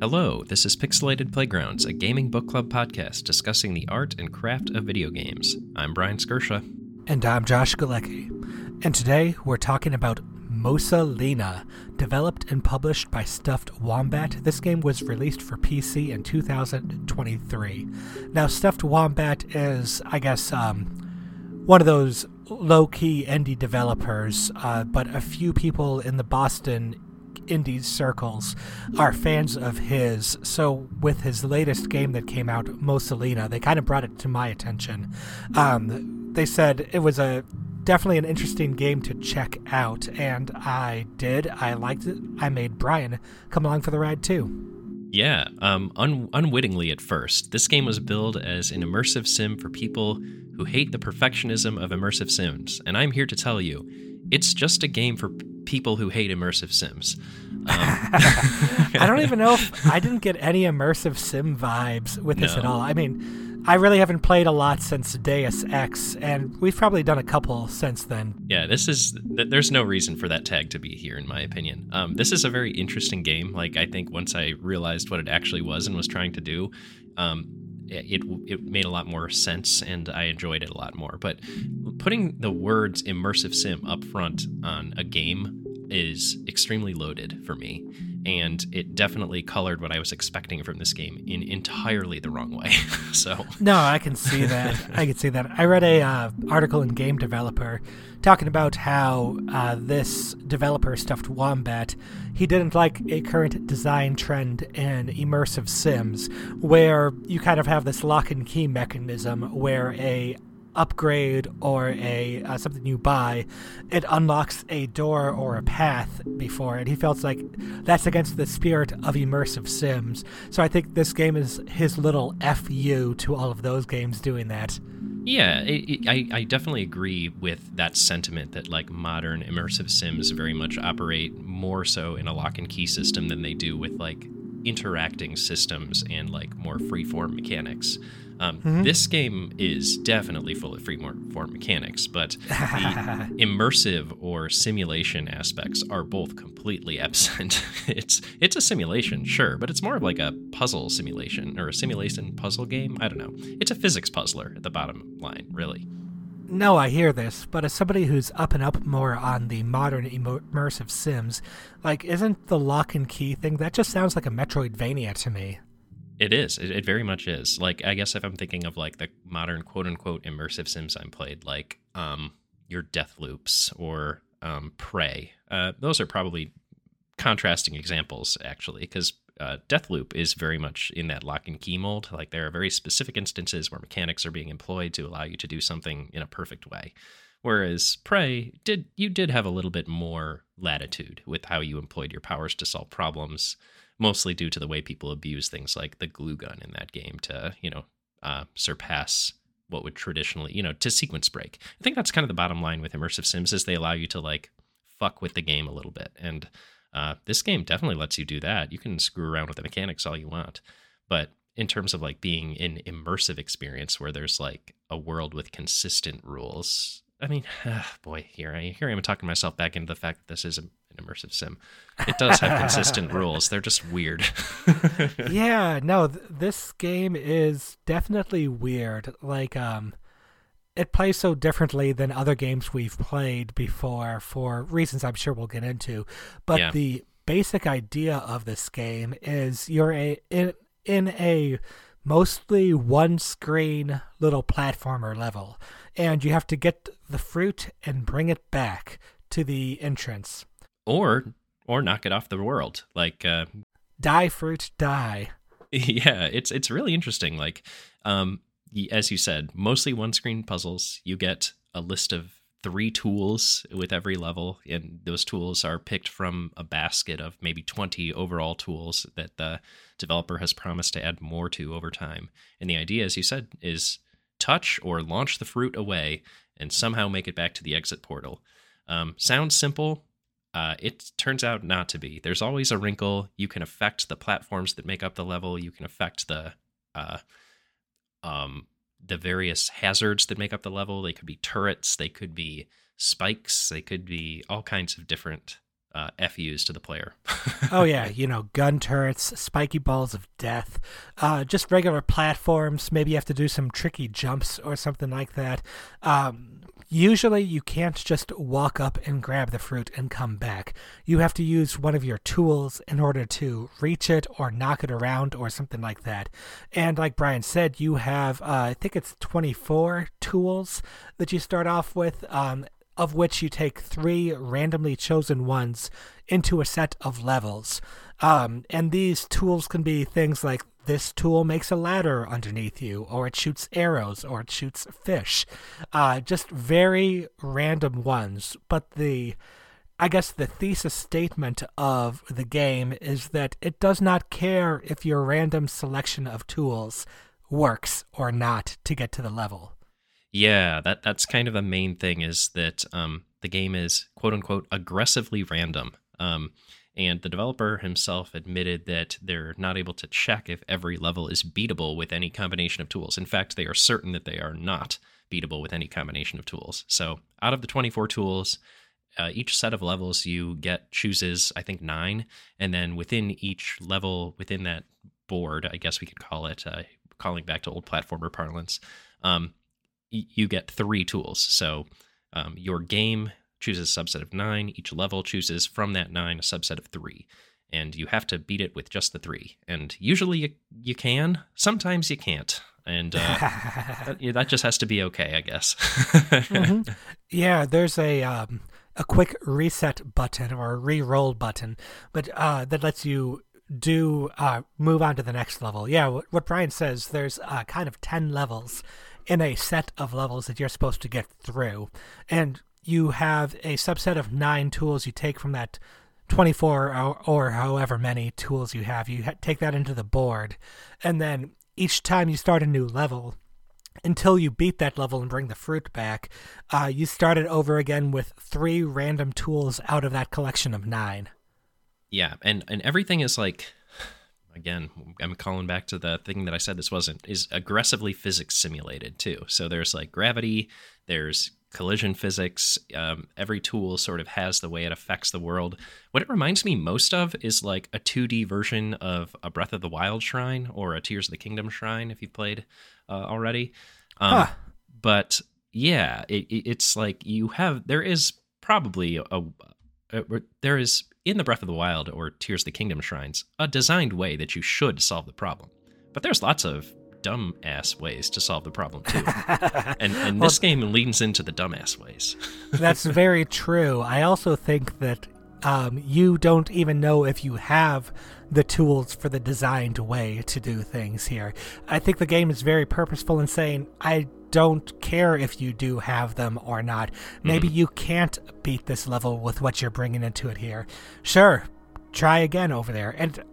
Hello, this is Pixelated Playgrounds, a gaming book club podcast discussing the art and craft of video games. I'm Bryan Skirsha. And I'm Josh Galecki. And today we're talking about Mosa Lina, developed and published by Stuffed Wombat. This game was released for PC in 2023. Now, Stuffed Wombat is, I guess, um, one of those low key indie developers, uh, but a few people in the Boston indie circles are fans of his. So with his latest game that came out, Mosa Lina, they kind of brought it to my attention. Um, they said it was a definitely an interesting game to check out, and I did. I liked it. I made Bryan come along for the ride too. Yeah, um, un- unwittingly at first, this game was billed as an immersive sim for people who hate the perfectionism of immersive sims, and I'm here to tell you, it's just a game for people who hate immersive sims. Um, I don't even know if I didn't get any immersive sim vibes with this No. at all. I mean, I really haven't played a lot since Deus Ex, and we've probably done a couple since then. Yeah, this is. There's no reason for that tag to be here, in my opinion. Um, this is a very interesting game. Like, I think once I realized what it actually was and was trying to do, um, it it made a lot more sense, and I enjoyed it a lot more. But putting the words "immersive sim" up front on a game is extremely loaded for me, and it definitely colored what I was expecting from this game in entirely the wrong way. so. No, I can see that. I can see that. I read a uh, article in Game Developer talking about how uh, this developer stuffed Wombat. He didn't like a current design trend in immersive sims, where you kind of have this lock and key mechanism where a upgrade or a uh, something you buy, it unlocks a door or a path before And He felt like that's against the spirit of immersive sims. So I think this game is his little fu to all of those games doing that. Yeah, it, it, I, I definitely agree with that sentiment that like modern immersive sims very much operate more so in a lock and key system than they do with like interacting systems and like more freeform mechanics. Um, This game is definitely full of freeform mechanics, but the immersive or simulation aspects are both completely absent. it's it's a simulation, sure, but it's more of like a puzzle simulation or a simulation puzzle game. I don't know. It's a physics puzzler at the bottom line, really. No, I hear this, but as somebody who's up and up more on the modern immersive sims, like, isn't the lock and key thing that just sounds like a Metroidvania to me? It is. It, it very much is. Like I guess if I'm thinking of like the modern quote unquote immersive sims I'm played, like um your Deathloops or um Prey, uh, those are probably contrasting examples actually, because uh, Deathloop is very much in that lock and key mold. Like there are very specific instances where mechanics are being employed to allow you to do something in a perfect way. Whereas Prey did you did have a little bit more latitude with how you employed your powers to solve problems, mostly due to the way people abuse things like the glue gun in that game to you know uh, surpass what would traditionally you know to sequence break. I think that's kind of the bottom line with immersive sims is they allow you to like fuck with the game a little bit and uh, this game definitely lets you do that. You can screw around with the mechanics all you want, but in terms of like being an immersive experience where there's like a world with consistent rules. I mean, boy, here I here I am talking myself back into the fact that this is immersive sim. It does have consistent rules. They're just weird. yeah, no, th- this game is definitely weird. Like, um, it plays so differently than other games we've played before for reasons I'm sure we'll get into. But Yeah. the basic idea of this game is you're a in in a mostly one screen little platformer level and you have to get the fruit and bring it back to the entrance. Or or knock it off the world. Like uh, Die fruit die. yeah it's it's really interesting like um as you said mostly one screen puzzles you get a list of three tools with every level and those tools are picked from a basket of maybe 20 overall tools that the developer has promised to add more to over time and the idea as you said is touch or launch the fruit away and somehow make it back to the exit portal um, sounds simple uh, it turns out not to be. There's always a wrinkle. You can affect the platforms that make up the level. You can affect the uh, um, the various hazards that make up the level. They could be turrets. They could be spikes. They could be all kinds of different uh, FUs to the player. oh yeah, you know, gun turrets, spiky balls of death, uh, just regular platforms. Maybe you have to do some tricky jumps or something like that. Um, usually, you can't just walk up and grab the fruit and come back. You have to use one of your tools in order to reach it or knock it around or something like that. And like Bryan said, you have uh, I think it's 24 tools that you start off with. Um, of which you take three randomly chosen ones into a set of levels. Um, and these tools can be things like this tool makes a ladder underneath you, or it shoots arrows, or it shoots fish. Uh, just very random ones. But the, I guess, the thesis statement of the game is that it does not care if your random selection of tools works or not to get to the level. Yeah, that that's kind of the main thing is that um, the game is quote unquote aggressively random. Um, and the developer himself admitted that they're not able to check if every level is beatable with any combination of tools. In fact, they are certain that they are not beatable with any combination of tools. So, out of the 24 tools, uh, each set of levels you get chooses, I think, nine. And then within each level, within that board, I guess we could call it, uh, calling back to old platformer parlance, um, you get three tools. So um, your game chooses a subset of nine. Each level chooses from that nine a subset of three. And you have to beat it with just the three. And usually you, you can, sometimes you can't. And uh, that, yeah, that, just has to be okay, I guess. mm-hmm. Yeah, there's a. Um, a quick reset button or a re-roll button, but uh, that lets you do uh, move on to the next level. Yeah, what, what Bryan says, there's uh, kind of 10 levels in a set of levels that you're supposed to get through. And you have a subset of nine tools you take from that 24 or, or however many tools you have. You ha- take that into the board. And then each time you start a new level, until you beat that level and bring the fruit back, uh, you start it over again with three random tools out of that collection of nine. Yeah, and and everything is like again, I'm calling back to the thing that I said this wasn't, is aggressively physics simulated too. So there's like gravity, there's collision physics. Um, every tool sort of has the way it affects the world. What it reminds me most of is like a 2D version of a Breath of the Wild shrine or a Tears of the Kingdom shrine, if you've played uh, already. Um, huh. But yeah, it, it's like you have, there is probably a, a, a there is in the Breath of the Wild or Tears of the Kingdom shrines a designed way that you should solve the problem. But there's lots of dumb ass ways to solve the problem too. and and well, this game leans into the dumbass ways. that's very true. I also think that um, you don't even know if you have the tools for the designed way to do things here. I think the game is very purposeful in saying, I don't care if you do have them or not. Maybe mm-hmm. you can't beat this level with what you're bringing into it here. Sure, try again over there. And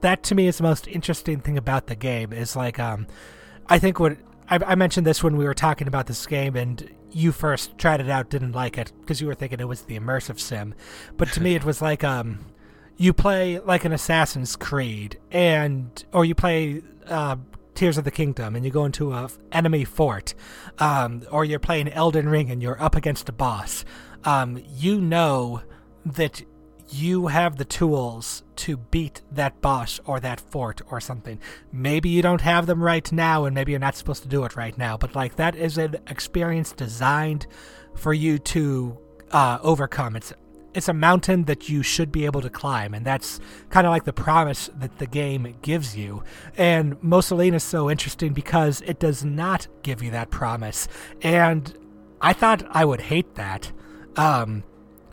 that to me is the most interesting thing about the game is like, um, I think what I, I mentioned this when we were talking about this game and you first tried it out, didn't like it because you were thinking it was the immersive sim. But to me, it was like, um, you play like an Assassin's Creed, and or you play uh, Tears of the Kingdom, and you go into a enemy fort, um, or you're playing Elden Ring and you're up against a boss. Um, you know that you have the tools to beat that boss or that fort or something. Maybe you don't have them right now, and maybe you're not supposed to do it right now, but like that is an experience designed for you to uh, overcome. It's it's a mountain that you should be able to climb, and that's kind of like the promise that the game gives you. And Mosa Lina is so interesting because it does not give you that promise, and I thought I would hate that. Um,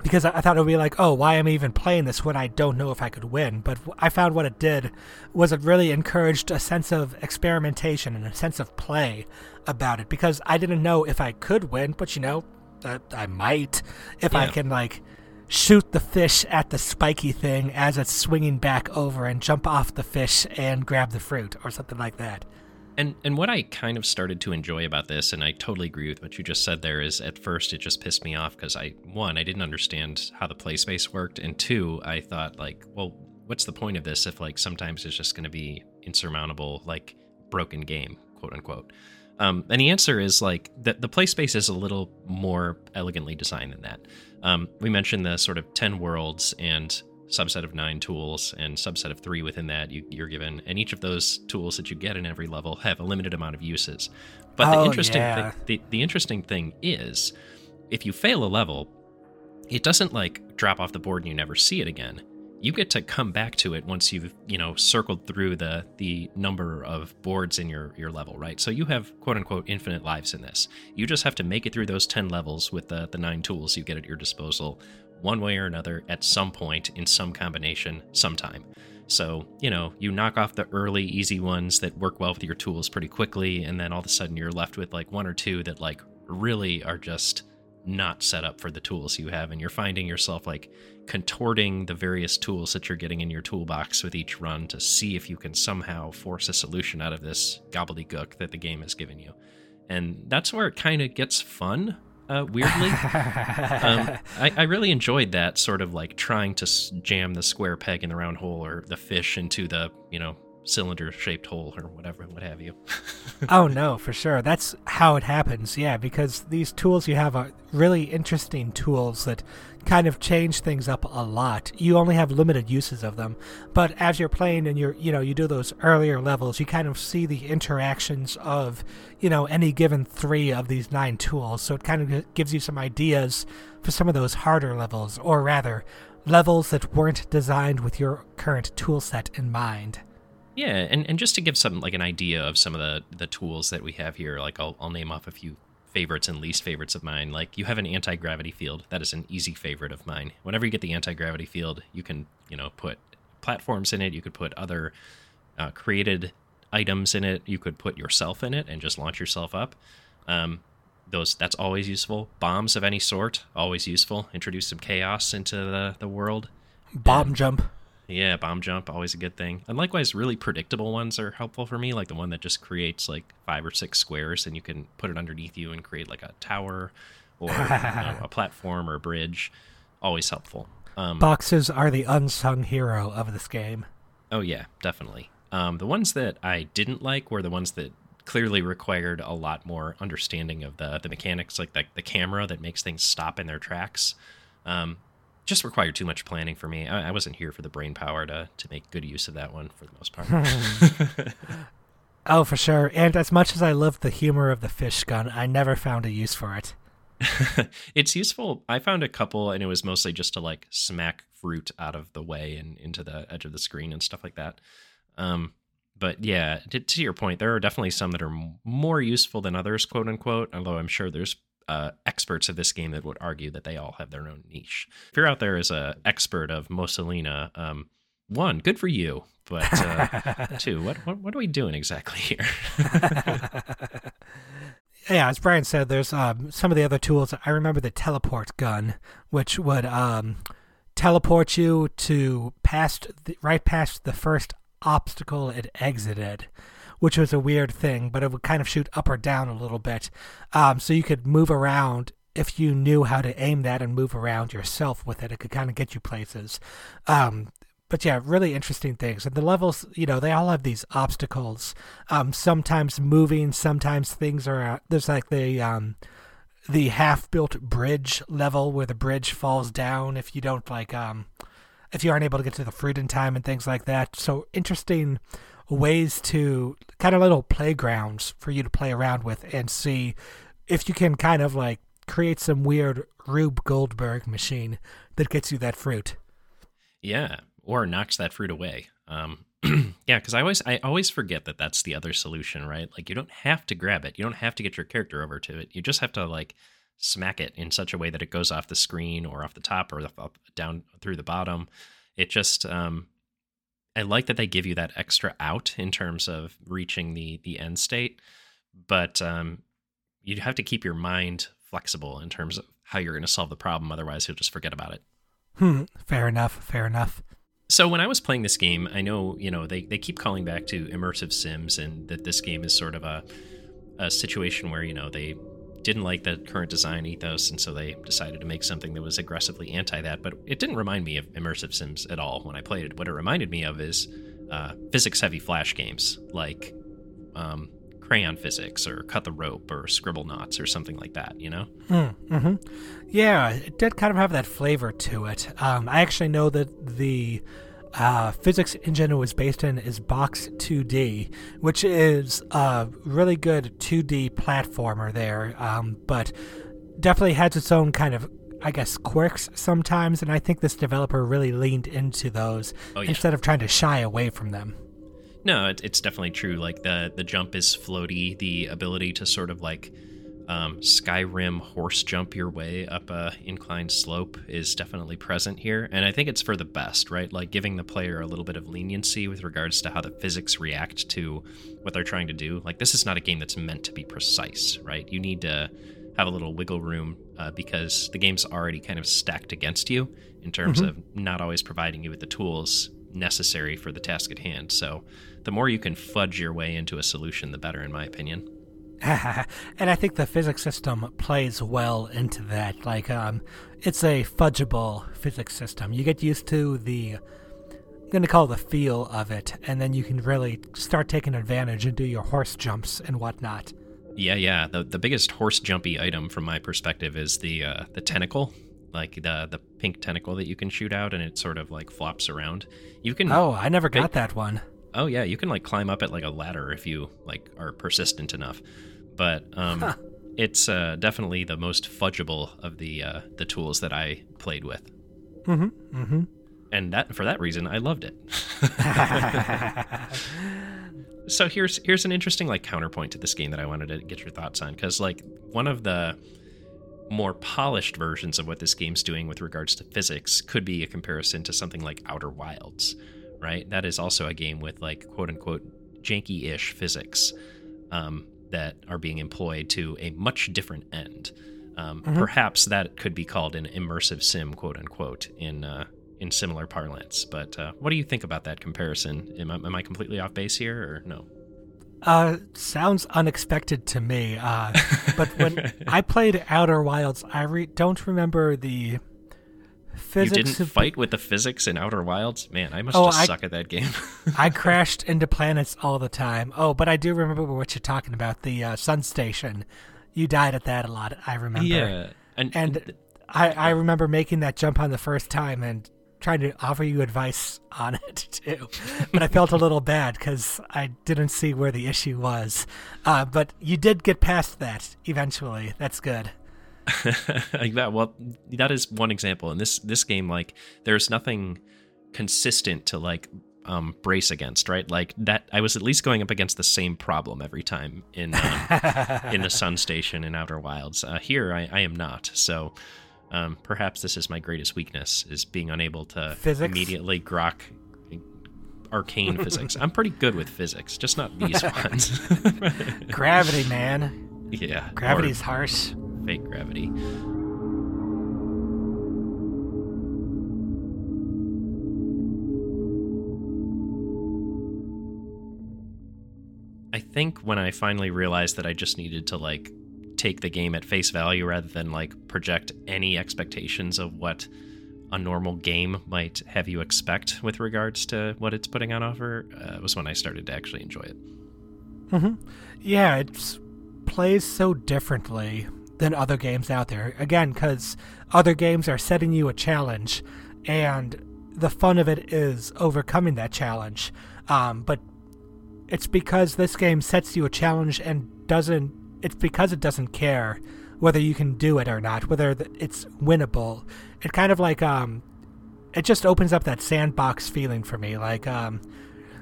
because I thought it would be like, oh, why am I even playing this when I don't know if I could win? But I found what it did was it really encouraged a sense of experimentation and a sense of play about it because I didn't know if I could win, but you know, I, I might if yeah. I can like shoot the fish at the spiky thing as it's swinging back over and jump off the fish and grab the fruit or something like that. And and what I kind of started to enjoy about this, and I totally agree with what you just said there, is at first it just pissed me off because I one I didn't understand how the play space worked, and two I thought like, well, what's the point of this if like sometimes it's just going to be insurmountable like broken game, quote unquote. Um, and the answer is like the, the play space is a little more elegantly designed than that. Um, we mentioned the sort of 10 worlds and subset of nine tools and subset of three within that you, are given. And each of those tools that you get in every level have a limited amount of uses. But oh, the interesting yeah. thing, the, the interesting thing is if you fail a level, it doesn't like drop off the board and you never see it again you get to come back to it once you've you know circled through the the number of boards in your your level right? So you have quote unquote infinite lives in this. You just have to make it through those 10 levels with the the nine tools you get at your disposal one way or another at some point in some combination sometime. So you know you knock off the early easy ones that work well with your tools pretty quickly and then all of a sudden you're left with like one or two that like really are just not set up for the tools you have and you're finding yourself like contorting the various tools that you're getting in your toolbox with each run to see if you can somehow force a solution out of this gobbledygook that the game has given you. And that's where it kind of gets fun uh, weirdly. Um, I, I, really enjoyed that sort of like trying to jam the square peg in the round hole or the fish into the you know cylinder shaped hole or whatever, what have you. oh, no, for sure. That's how it happens. Yeah, because these tools you have are really interesting tools that kind of change things up a lot. You only have limited uses of them, but as you're playing and you're, you know, you do those earlier levels, you kind of see the interactions of, you know, any given three of these nine tools. So it kind of gives you some ideas for some of those harder levels, or rather, levels that weren't designed with your current tool set in mind. Yeah, and, and just to give some like an idea of some of the the tools that we have here, like I'll I'll name off a few favorites and least favorites of mine. Like you have an anti gravity field. That is an easy favorite of mine. Whenever you get the anti gravity field, you can you know put platforms in it. You could put other uh, created items in it. You could put yourself in it and just launch yourself up. Um, those that's always useful. Bombs of any sort always useful. Introduce some chaos into the the world. Bomb jump. Yeah, bomb jump, always a good thing. And likewise, really predictable ones are helpful for me, like the one that just creates like five or six squares and you can put it underneath you and create like a tower or you know, a platform or a bridge. Always helpful. Um, Boxes are the unsung hero of this game. Oh, yeah, definitely. Um, the ones that I didn't like were the ones that clearly required a lot more understanding of the the mechanics, like the, the camera that makes things stop in their tracks. Um, just required too much planning for me. I, I, wasn't here for the brain power to to make good use of that one for the most part. oh, for sure. And as much as I loved the humor of the fish gun, I never found a use for it. it's useful. I found a couple, and it was mostly just to like smack fruit out of the way and into the edge of the screen and stuff like that. Um, but yeah, to, to, your point, there are definitely some that are more useful than others, quote unquote. Although I'm sure there's uh, experts of this game that would argue that they all have their own niche. If you're out there as an expert of Mosa Lina, um, one, good for you. But uh, two, what, what what are we doing exactly here? yeah, as Bryan said, there's um, some of the other tools. I remember the teleport gun, which would um, teleport you to past the, right past the first obstacle it exited which was a weird thing, but it would kind of shoot up or down a little bit. Um, so you could move around if you knew how to aim that and move around yourself with it. It could kind of get you places. Um, but yeah, really interesting things. And the levels, you know, they all have these obstacles. Um, sometimes moving, sometimes things are. There's like the um, the half-built bridge level where the bridge falls down if you don't like um, if you aren't able to get to the fruit in time and things like that. So interesting ways to kind of little playgrounds for you to play around with and see if you can kind of like create some weird Rube Goldberg machine that gets you that fruit. Yeah, or knocks that fruit away. Um, yeah, because I always I always forget that that's the other solution, right? Like you don't have to grab it, you don't have to get your character over to it. You just have to like smack it in such a way that it goes off the screen or off the top or up down through the bottom. It just um, I like that they give you that extra out in terms of reaching the the end state, but um, you have to keep your mind flexible in terms of how you're going to solve the problem. Otherwise, you'll just forget about it. Hmm. Fair enough. Fair enough. So when I was playing this game, I know you know they they keep calling back to immersive sims, and that this game is sort of a a situation where you know they didn't like the current design ethos, and so they decided to make something that was aggressively anti that. But it didn't remind me of immersive sims at all when I played it. What it reminded me of is uh, physics heavy flash games like um, crayon physics or cut the rope or Scribblenauts or something like that, you know? Mm-hmm. Yeah, it did kind of have that flavor to it. Um, I actually know that the uh, physics engine it was based in is Box 2D, which is a really good 2D platformer there, um, but definitely has its own kind of I guess quirks sometimes, and I think this developer really leaned into those Oh, yeah. instead of trying to shy away from them. No, it, it's definitely true. Like the the jump is floaty. The ability to sort of like um, Skyrim horse jump your way up a inclined slope is definitely present here, and I think it's for the best, right? Like giving the player a little bit of leniency with regards to how the physics react to what they're trying to do. Like this is not a game that's meant to be precise, right? You need to have a little wiggle room uh, because the game's already kind of stacked against you in terms of not always providing you with the tools necessary for the task at hand. So the more you can fudge your way into a solution, the better, in my opinion. and I think the physics system plays well into that. Like, um, it's a fudgeable physics system. You get used to the, I'm going to call the feel of it, and then you can really start taking advantage and do your horse jumps and whatnot. Yeah, yeah. The the biggest horse jumpy item from my perspective is the uh, the tentacle, like the the pink tentacle that you can shoot out, and it sort of like flops around. You can Oh, I never got that one. Oh yeah, you can like climb up it like a ladder if you like are persistent enough. But um, Huh. it's uh, definitely the most fudgeable of the uh, the tools that I played with, Mm-hmm. Mm-hmm. and that for that reason I loved it. so here's here's an interesting like counterpoint to this game that I wanted to get your thoughts on because like one of the more polished versions of what this game's doing with regards to physics could be a comparison to something like Outer Wilds, right? That is also a game with like quote unquote janky-ish physics um, that are being employed to a much different end. Um, Perhaps that could be called an immersive sim, quote unquote, in uh, in similar parlance. But uh, what do you think about that comparison? Am I, am I completely off base here, or no? Uh, sounds unexpected to me. Uh, but when I played Outer Wilds, I re- don't remember the You didn't fight with the physics in Outer Wilds, man. I must Oh, just I- suck at that game. I crashed into planets all the time. Oh, but I do remember what you're talking about. The uh, sun station. You died at that a lot. I remember. yeah, and And I, I remember making that jump on the first time and trying to offer you advice on it too. But I felt a little bad because I didn't see where the issue was. Uh, but you did get past that eventually. That's good. like that well that is one example in this this game like there's nothing consistent to like um brace against right like that i was at least going up against the same problem every time in um, in the sun station in outer wilds uh, here I, I am not so um perhaps this is my greatest weakness is being unable to Physics? immediately grok arcane physics i'm pretty good with physics just not these ones Gravity, man. yeah or Gravity's harsh. Fake gravity I think when I finally realized that I just needed to like take the game at face value rather than like project any expectations of what a normal game might have you expect with regards to what it's putting on offer uh, was when I started to actually enjoy it. hmm Yeah, it plays so differently than other games out there. Again, because other games are setting you a challenge, and the fun of it is overcoming that challenge. Um, but it's because this game sets you a challenge and doesn't. It's because it doesn't care whether you can do it or not, whether it's winnable. It kind of like um, it just opens up that sandbox feeling for me. Like um,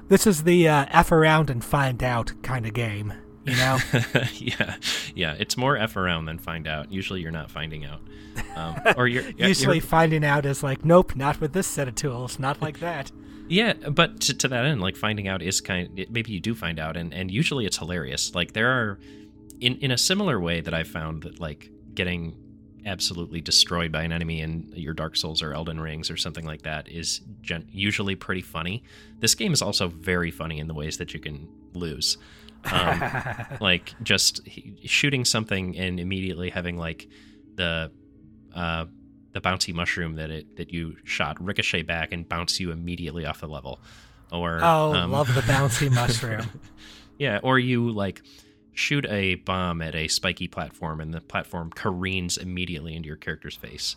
this is the uh, f around and find out kind of game. You know. yeah, yeah. It's more f around than find out. Usually, you're not finding out, um, or you're Usually, you're- finding out is like, nope, not with this set of tools, not like that. Yeah, but to, to that end, like finding out is kind. Maybe you do find out, and and usually it's hilarious. Like there are, in in a similar way that I found that like getting absolutely destroyed by an enemy in your Dark Souls or Elden Rings or something like that is gen- usually pretty funny. This game is also very funny in the ways that you can lose. Um, like just shooting something and immediately having like the uh the bouncy mushroom that it that you shot ricochet back and bounce you immediately off the level or oh, um, love the bouncy mushroom. yeah or you like shoot a bomb at a spiky platform and the platform careens immediately into your character's face.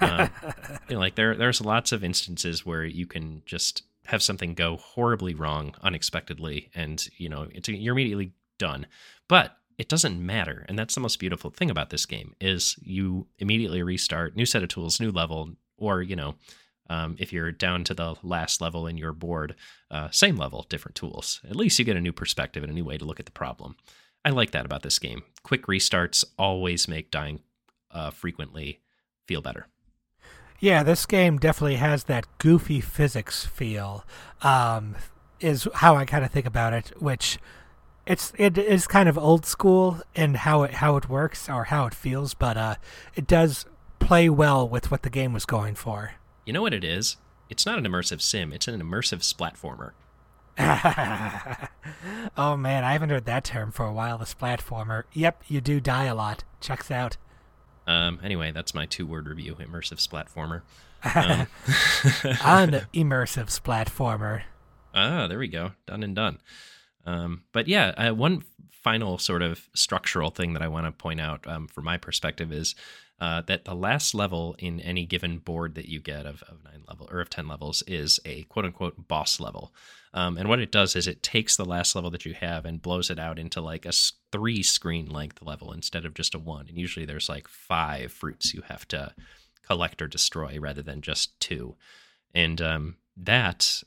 Um, you know, like there, there's lots of instances where you can just have something go horribly wrong unexpectedly, and you know it's, you're immediately done. But it doesn't matter, and that's the most beautiful thing about this game is you immediately restart, new set of tools, new level, or you know. Um, if you're down to the last level in your board, uh, same level, different tools. At least you get a new perspective and a new way to look at the problem. I like that about this game. Quick restarts always make dying uh, frequently feel better. Yeah, this game definitely has that goofy physics feel. Um, is how I kind of think about it, which it's it is kind of old school in how it how it works or how it feels, but uh, it does play well with what the game was going for. You know what it is? It's not an immersive sim. It's an immersive splatformer. oh man, I haven't heard that term for a while. The splatformer. Yep, you do die a lot. Checks out. Um. Anyway, that's my two-word review: immersive splatformer. Um, immersive splatformer. Ah, there we go. Done and done. Um, but yeah, uh, one final sort of structural thing that I want to point out um, from my perspective is uh, that the last level in any given board that you get of, of nine level or of 10 levels is a quote unquote boss level. Um, and what it does is it takes the last level that you have and blows it out into like a three screen length level instead of just a one. And usually there's like five fruits you have to collect or destroy rather than just two. And um, that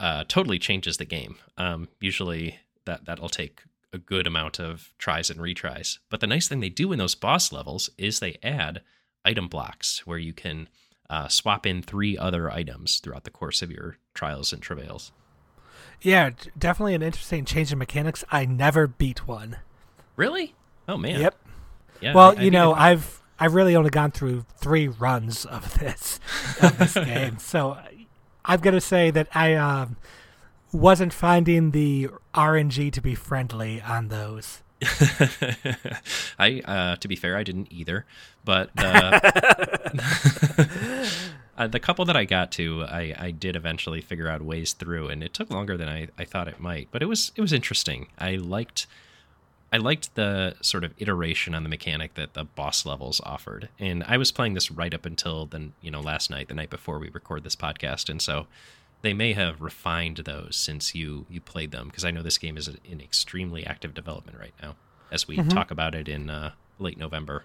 uh, totally changes the game. Um, usually that that'll take a good amount of tries and retries. But the nice thing they do in those boss levels is they add item blocks where you can uh, swap in three other items throughout the course of your trials and travails. Yeah, definitely an interesting change in mechanics. I never beat one. Really? Oh man. Yep. Yeah. Well, I, I you know, I've I've really only gone through three runs of this of this game, so I've got to say that I. Um, wasn't finding the RNG to be friendly on those. I, uh, to be fair, I didn't either. But uh, uh, the couple that I got to, I, I did eventually figure out ways through, and it took longer than I, I thought it might. But it was it was interesting. I liked I liked the sort of iteration on the mechanic that the boss levels offered, and I was playing this right up until then, you know, last night, the night before we record this podcast, and so they may have refined those since you you played them because I know this game is in extremely active development right now as we mm-hmm. talk about it in uh, late November.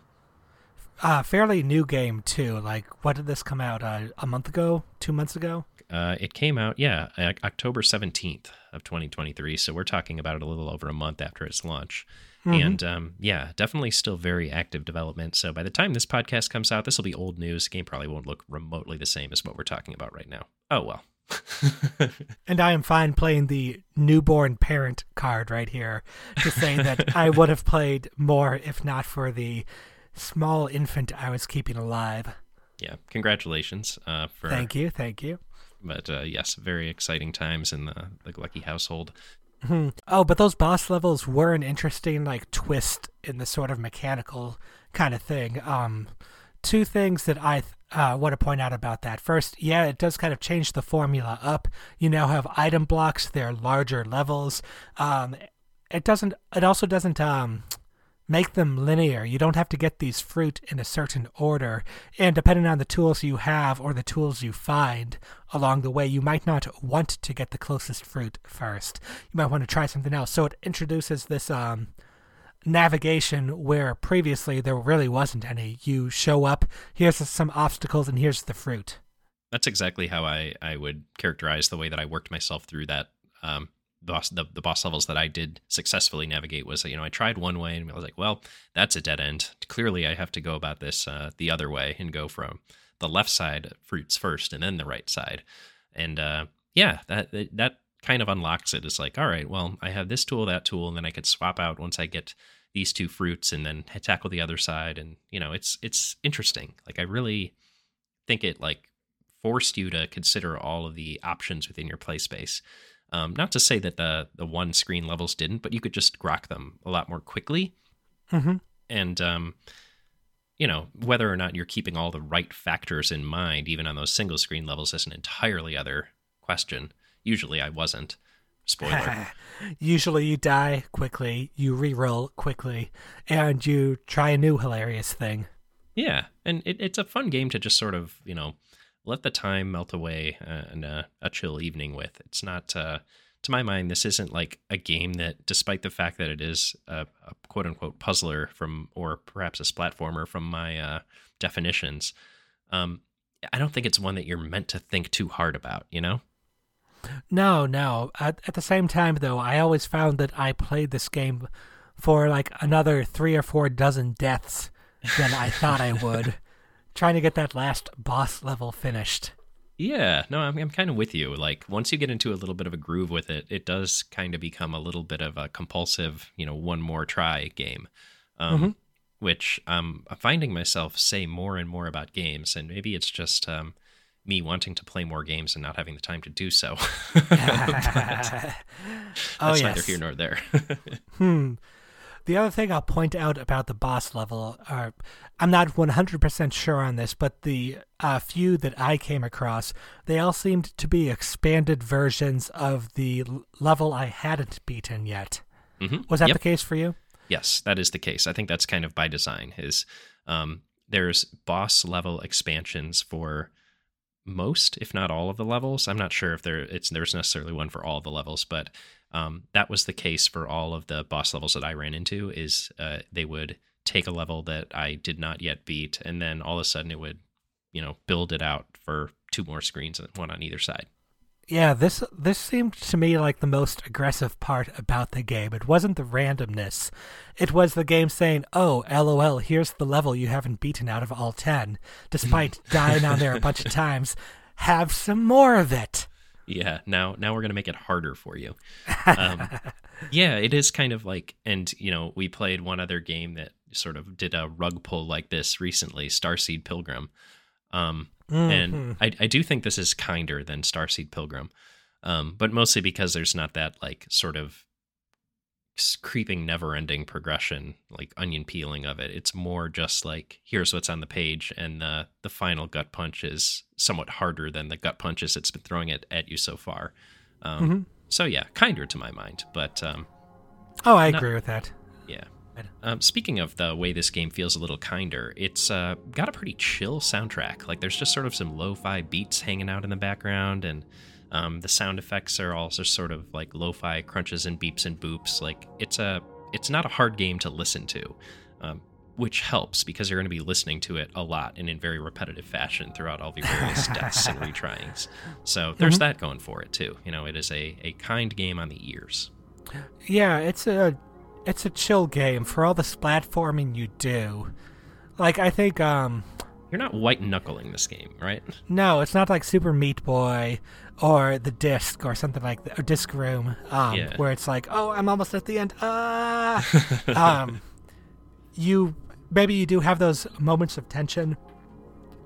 Uh, fairly new game too. Like, what did this come out? Uh, a month ago? Two months ago? Uh, it came out, yeah, October seventeenth of 2023. So we're talking about it a little over a month after its launch. Mm-hmm. And um, yeah, definitely still very active development. So by the time this podcast comes out, this will be old news. The game probably won't look remotely the same as what we're talking about right now. Oh well. and I am fine playing the newborn parent card right here to say that I would have played more if not for the small infant I was keeping alive. Yeah, congratulations. Uh, for thank you, thank you. But uh, yes, very exciting times in the the Lucky household. Mm-hmm. Oh, but those boss levels were an interesting like twist in the sort of mechanical kind of thing. Um, two things that I uh, want to point out about that. First, yeah, it does kind of change the formula up. You now have item blocks; they're larger levels. Um, it doesn't. It also doesn't um, make them linear. You don't have to get these fruit in a certain order, and depending on the tools you have or the tools you find along the way, you might not want to get the closest fruit first. You might want to try something else. So it introduces this um, navigation where previously there really wasn't any. You show up, here's some obstacles, and here's the fruit. That's exactly how I, I would characterize the way that I worked myself through that. Um, boss, the, the boss levels that I did successfully navigate was, you know, I tried one way and I was like, well, that's a dead end. Clearly, I have to go about this uh, the other way and go from the left side fruits first and then the right side. And uh, yeah, that that kind of unlocks it. It's like, all right, well, I have this tool, that tool, and then I could swap out once I get these two fruits and then tackle the other side. And you know, it's it's interesting. Like I really think it like forced you to consider all of the options within your play space. Um, not to say that the the one screen levels didn't, but you could just grok them a lot more quickly. Mm-hmm. And um, you know whether or not you're keeping all the right factors in mind, even on those single screen levels, is an entirely other question usually I wasn't. Spoiler. Usually you die quickly, you re-roll quickly, and you try a new hilarious thing. yeah, and it, it's a fun game to just sort of you know let the time melt away and uh, a chill evening with. It's not. Uh, to my mind, this isn't like a game that, despite the fact that it is a, a quote unquote puzzler from, or perhaps a splatformer from my uh, definitions, um, I don't think it's one that you're meant to think too hard about, you know? No, no. At, at the same time, though, I always found that I played this game for like another three or four dozen deaths than I thought I would, trying to get that last boss level finished. Yeah, no, I'm, I'm kind of with you. Like, once you get into a little bit of a groove with it, it does kind of become a little bit of a compulsive, you know, one more try game. Um, Mhm. Which um, I'm finding myself say more and more about games, and maybe it's just um, me wanting to play more games and not having the time to do so. But oh, that's yes. neither here nor there. Hmm. The other thing I'll point out about the boss level are I'm not 100% sure on this, but the uh, few that I came across, they all seemed to be expanded versions of the level I hadn't beaten yet. Mhm. Was that Yep. the case for you? Yes, that is the case. I think that's kind of by design. Is um, there's boss level expansions for most, if not all, of the levels. I'm not sure if there it's there's necessarily one for all the levels, but um, that was the case for all of the boss levels that I ran into. Is uh, they would take a level that I did not yet beat, and then all of a sudden it would, you know, build it out for two more screens, one on either side. Yeah, this this seemed to me like the most aggressive part about the game. It wasn't the randomness. It was the game saying, "Oh, lol, here's the level you haven't beaten out of all 10, despite dying on there a bunch of times. Have some more of it." Yeah, now now we're gonna make it harder for you. Um, yeah, it is kind of like, and you know, we played one other game that sort of did a rug pull like this recently, Starseed Pilgrim. Um, Mhm. and I, I do think this is kinder than Starseed Pilgrim, um, but mostly because there's not that like sort of creeping, never-ending progression, like onion peeling of it. It's more just like here's what's on the page, and the the final gut punch is somewhat harder than the gut punches it's been throwing it at you so far. Um, Mhm. So yeah, kinder to my mind, but um, Oh, I Not- agree with that. yeah. Um, speaking of the way this game feels a little kinder, it's uh, got a pretty chill soundtrack. Like there's just sort of some lo-fi beats hanging out in the background, and um, the sound effects are also sort of like lo-fi crunches and beeps and boops. Like it's a, it's not a hard game to listen to, um, which helps because you're going to be listening to it a lot and in very repetitive fashion throughout all the various deaths and retryings. So there's that going for it too. You know, it is a a kind game on the ears. Yeah, it's a it's a chill game for all the splatforming you do. Like I think um You're not white knuckling this game, right? no, it's not like Super Meat Boy or the Disc or something like that, or Disc Room, um, Yeah. where it's like, oh, I'm almost at the end. Ah, um, you maybe you do have those moments of tension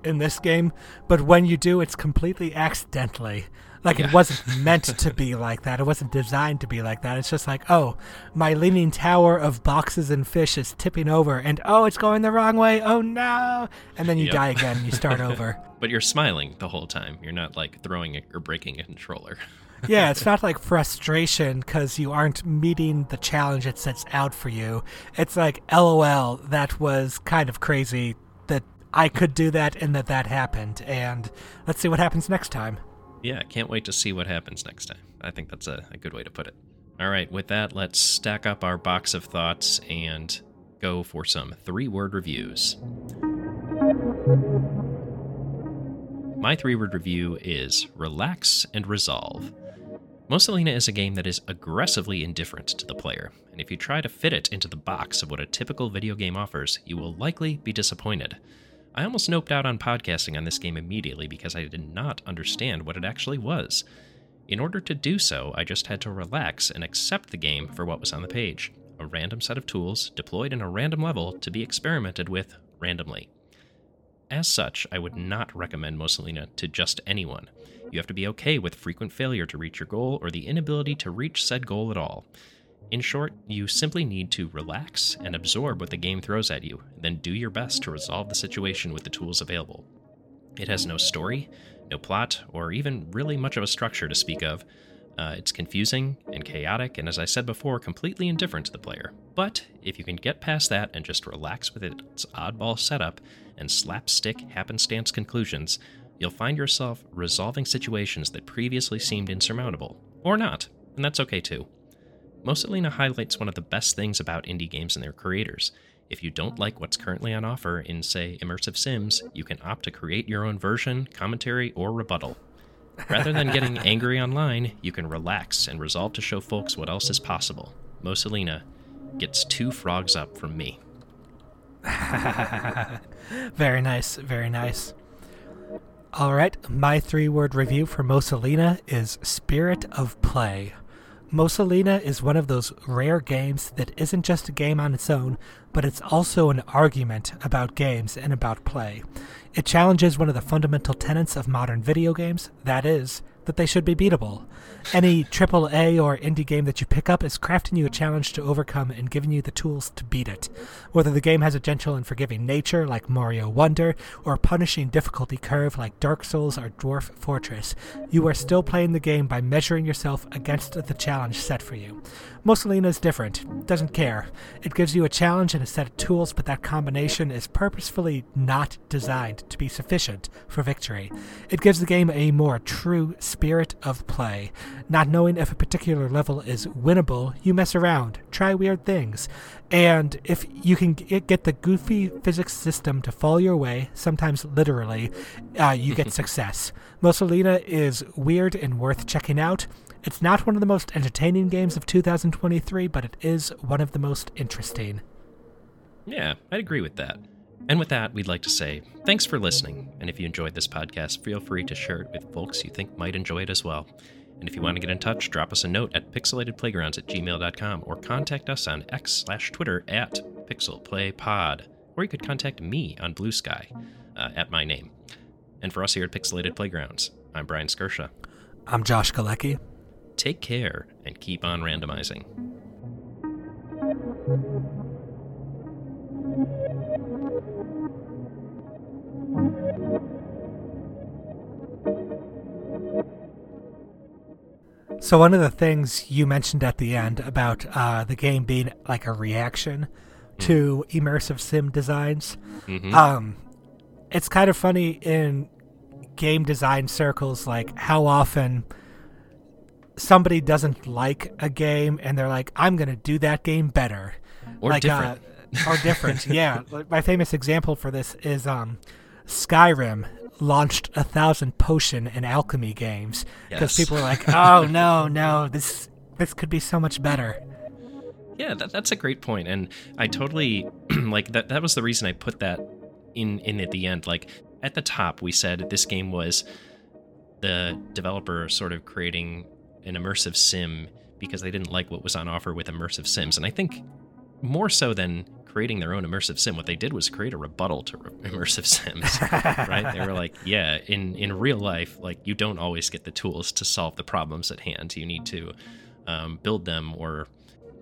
in this game, but when you do, it's completely accidentally. Like Yeah. it wasn't meant to be like that. It wasn't designed to be like that. It's just like, oh, my leaning tower of boxes and fish is tipping over, and oh, it's going the wrong way. Oh no! And then you Yep. die again. and You start over. But you're smiling the whole time. You're not like throwing it or breaking a controller. yeah, it's not like frustration because you aren't meeting the challenge it sets out for you. It's like, lol, that was kind of crazy that I could do that and that that happened. And let's see what happens next time. Yeah, can't wait to see what happens next time. I think that's a, a good way to put it. All right, with that, let's stack up our box of thoughts and go for some three word reviews. My three word review is Relax and Resolve. Mosa Lina is a game that is aggressively indifferent to the player, and if you try to fit it into the box of what a typical video game offers, you will likely be disappointed. I almost noped out on podcasting on this game immediately because I did not understand what it actually was. In order to do so, I just had to relax and accept the game for what was on the page a random set of tools deployed in a random level to be experimented with randomly. As such, I would not recommend Mosa Lina to just anyone. You have to be okay with frequent failure to reach your goal or the inability to reach said goal at all. In short, you simply need to relax and absorb what the game throws at you, then do your best to resolve the situation with the tools available. It has no story, no plot, or even really much of a structure to speak of. Uh, it's confusing and chaotic, and as I said before, completely indifferent to the player. But if you can get past that and just relax with its oddball setup and slapstick happenstance conclusions, you'll find yourself resolving situations that previously seemed insurmountable. Or not, and that's okay too. Mosa Lina highlights one of the best things about indie games and their creators. If you don't like what's currently on offer in, say, immersive sims, you can opt to create your own version, commentary, or rebuttal. Rather than getting angry online, you can relax and resolve to show folks what else is possible. Mosa Lina gets two frogs up from me. very nice, very nice. All right, my three word review for Mosa Lina is Spirit of Play. Mosa Lina is one of those rare games that isn't just a game on its own, but it's also an argument about games and about play. It challenges one of the fundamental tenets of modern video games that is, that they should be beatable. Any AAA or indie game that you pick up is crafting you a challenge to overcome and giving you the tools to beat it. Whether the game has a gentle and forgiving nature like Mario Wonder, or a punishing difficulty curve like Dark Souls or Dwarf Fortress, you are still playing the game by measuring yourself against the challenge set for you. Mosa Lina is different, doesn't care. It gives you a challenge and a set of tools, but that combination is purposefully not designed to be sufficient for victory. It gives the game a more true spirit of play. Not knowing if a particular level is winnable, you mess around, try weird things. And if you can get the goofy physics system to fall your way, sometimes literally, uh, you get success. Mosa Lina is weird and worth checking out. It's not one of the most entertaining games of 2023, but it is one of the most interesting. Yeah, I'd agree with that. And with that, we'd like to say thanks for listening. And if you enjoyed this podcast, feel free to share it with folks you think might enjoy it as well. And if you want to get in touch, drop us a note at pixelatedplaygrounds at gmail.com or contact us on X slash Twitter at pixelplaypod. Or you could contact me on Blue Sky uh, at my name. And for us here at Pixelated Playgrounds, I'm Bryan Skirsha. I'm Josh Galecki. Take care and keep on randomizing. So one of the things you mentioned at the end about uh, the game being like a reaction mm. to immersive sim designs, mm-hmm. um, it's kind of funny in game design circles, like how often somebody doesn't like a game and they're like, "I'm going to do that game better," or like, different, uh, or different. yeah, my famous example for this is um, Skyrim launched a thousand potion and alchemy games because yes. people are like, "Oh no, no, this this could be so much better." Yeah, that, that's a great point, and I totally like that. That was the reason I put that in in at the end. Like at the top, we said this game was the developer sort of creating an immersive sim because they didn't like what was on offer with immersive sims, and I think more so than creating their own immersive sim, what they did was create a rebuttal to re- immersive sims. right? They were like, yeah, in in real life, like you don't always get the tools to solve the problems at hand. You need to um, build them, or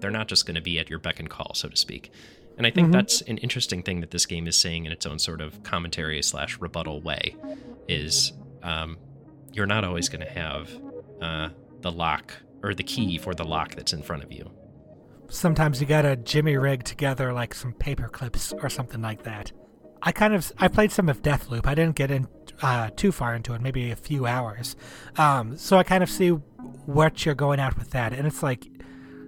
they're not just going to be at your beck and call, so to speak. And I think mm-hmm. that's an interesting thing that this game is saying in its own sort of commentary slash rebuttal way, is um, you're not always going to have uh, the lock or the key for the lock that's in front of you sometimes you gotta jimmy rig together like some paper clips or something like that. I kind of I played some of Deathloop. I didn't get in uh, too far into it, maybe a few hours. Um, so I kind of see what you're going at with that, and it's like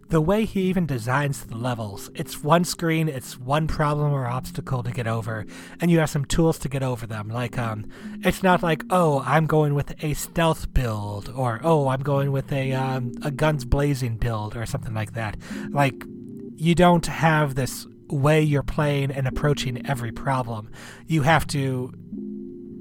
the way he even designs the levels. It's one screen, it's one problem or obstacle to get over, and you have some tools to get over them. Like, um, it's not like, oh, I'm going with a stealth build, or oh, I'm going with a um, a guns blazing build, or something like that. Like, you don't have this way you're playing and approaching every problem. You have to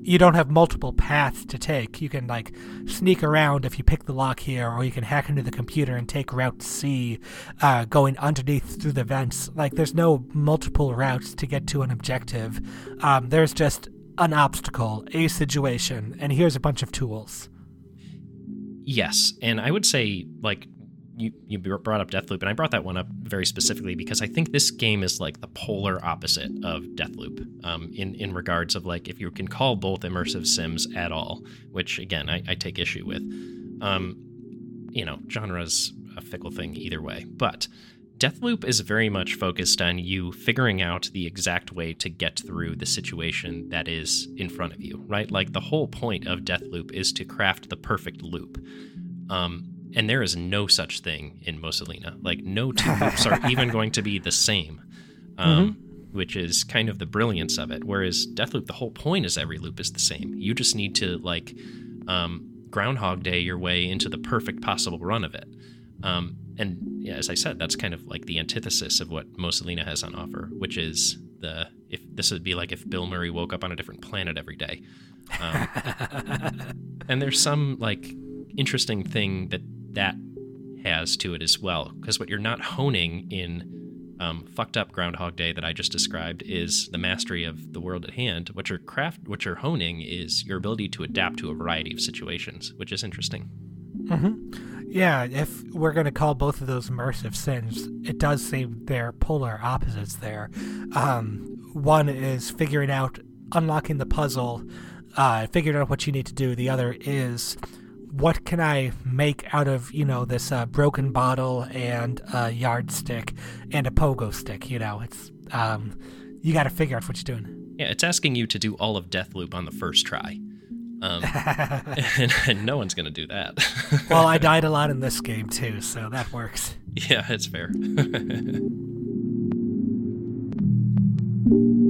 you don't have multiple paths to take. You can like sneak around if you pick the lock here, or you can hack into the computer and take Route C, uh, going underneath through the vents. Like there's no multiple routes to get to an objective. Um, there's just an obstacle, a situation, and here's a bunch of tools. Yes, and I would say like you you brought up Deathloop, and I brought that one up very specifically because I think this game is like the polar opposite of Deathloop, um, in in regards of like if you can call both immersive sims at all, which again I, I take issue with. Um, you know, genre's a fickle thing either way. But Deathloop is very much focused on you figuring out the exact way to get through the situation that is in front of you, right? Like the whole point of Deathloop is to craft the perfect loop. Um, and there is no such thing in Mosa Lina. Like no two loops are even going to be the same. Um, mm-hmm which is kind of the brilliance of it. Whereas Deathloop, the whole point is every loop is the same. You just need to like um, Groundhog Day your way into the perfect possible run of it. Um, and yeah, as I said, that's kind of like the antithesis of what Mosa Lina has on offer, which is the if this would be like if Bill Murray woke up on a different planet every day. Um, and there's some like interesting thing that that has to it as well, because what you're not honing in um, fucked up Groundhog Day that I just described is the mastery of the world at hand. What you're craft, what you're honing is your ability to adapt to a variety of situations, which is interesting. Mm-hmm. Yeah, if we're going to call both of those immersive sims, it does seem they're polar opposites there. Um, one is figuring out, unlocking the puzzle, uh, figuring out what you need to do. The other is what can I make out of you know this uh, broken bottle and a yardstick and a pogo stick? You know, it's um, you got to figure out what you're doing. Yeah, it's asking you to do all of Deathloop on the first try. Um, and, and, no one's going to do that. well, I died a lot in this game too, so that works. Yeah, it's fair.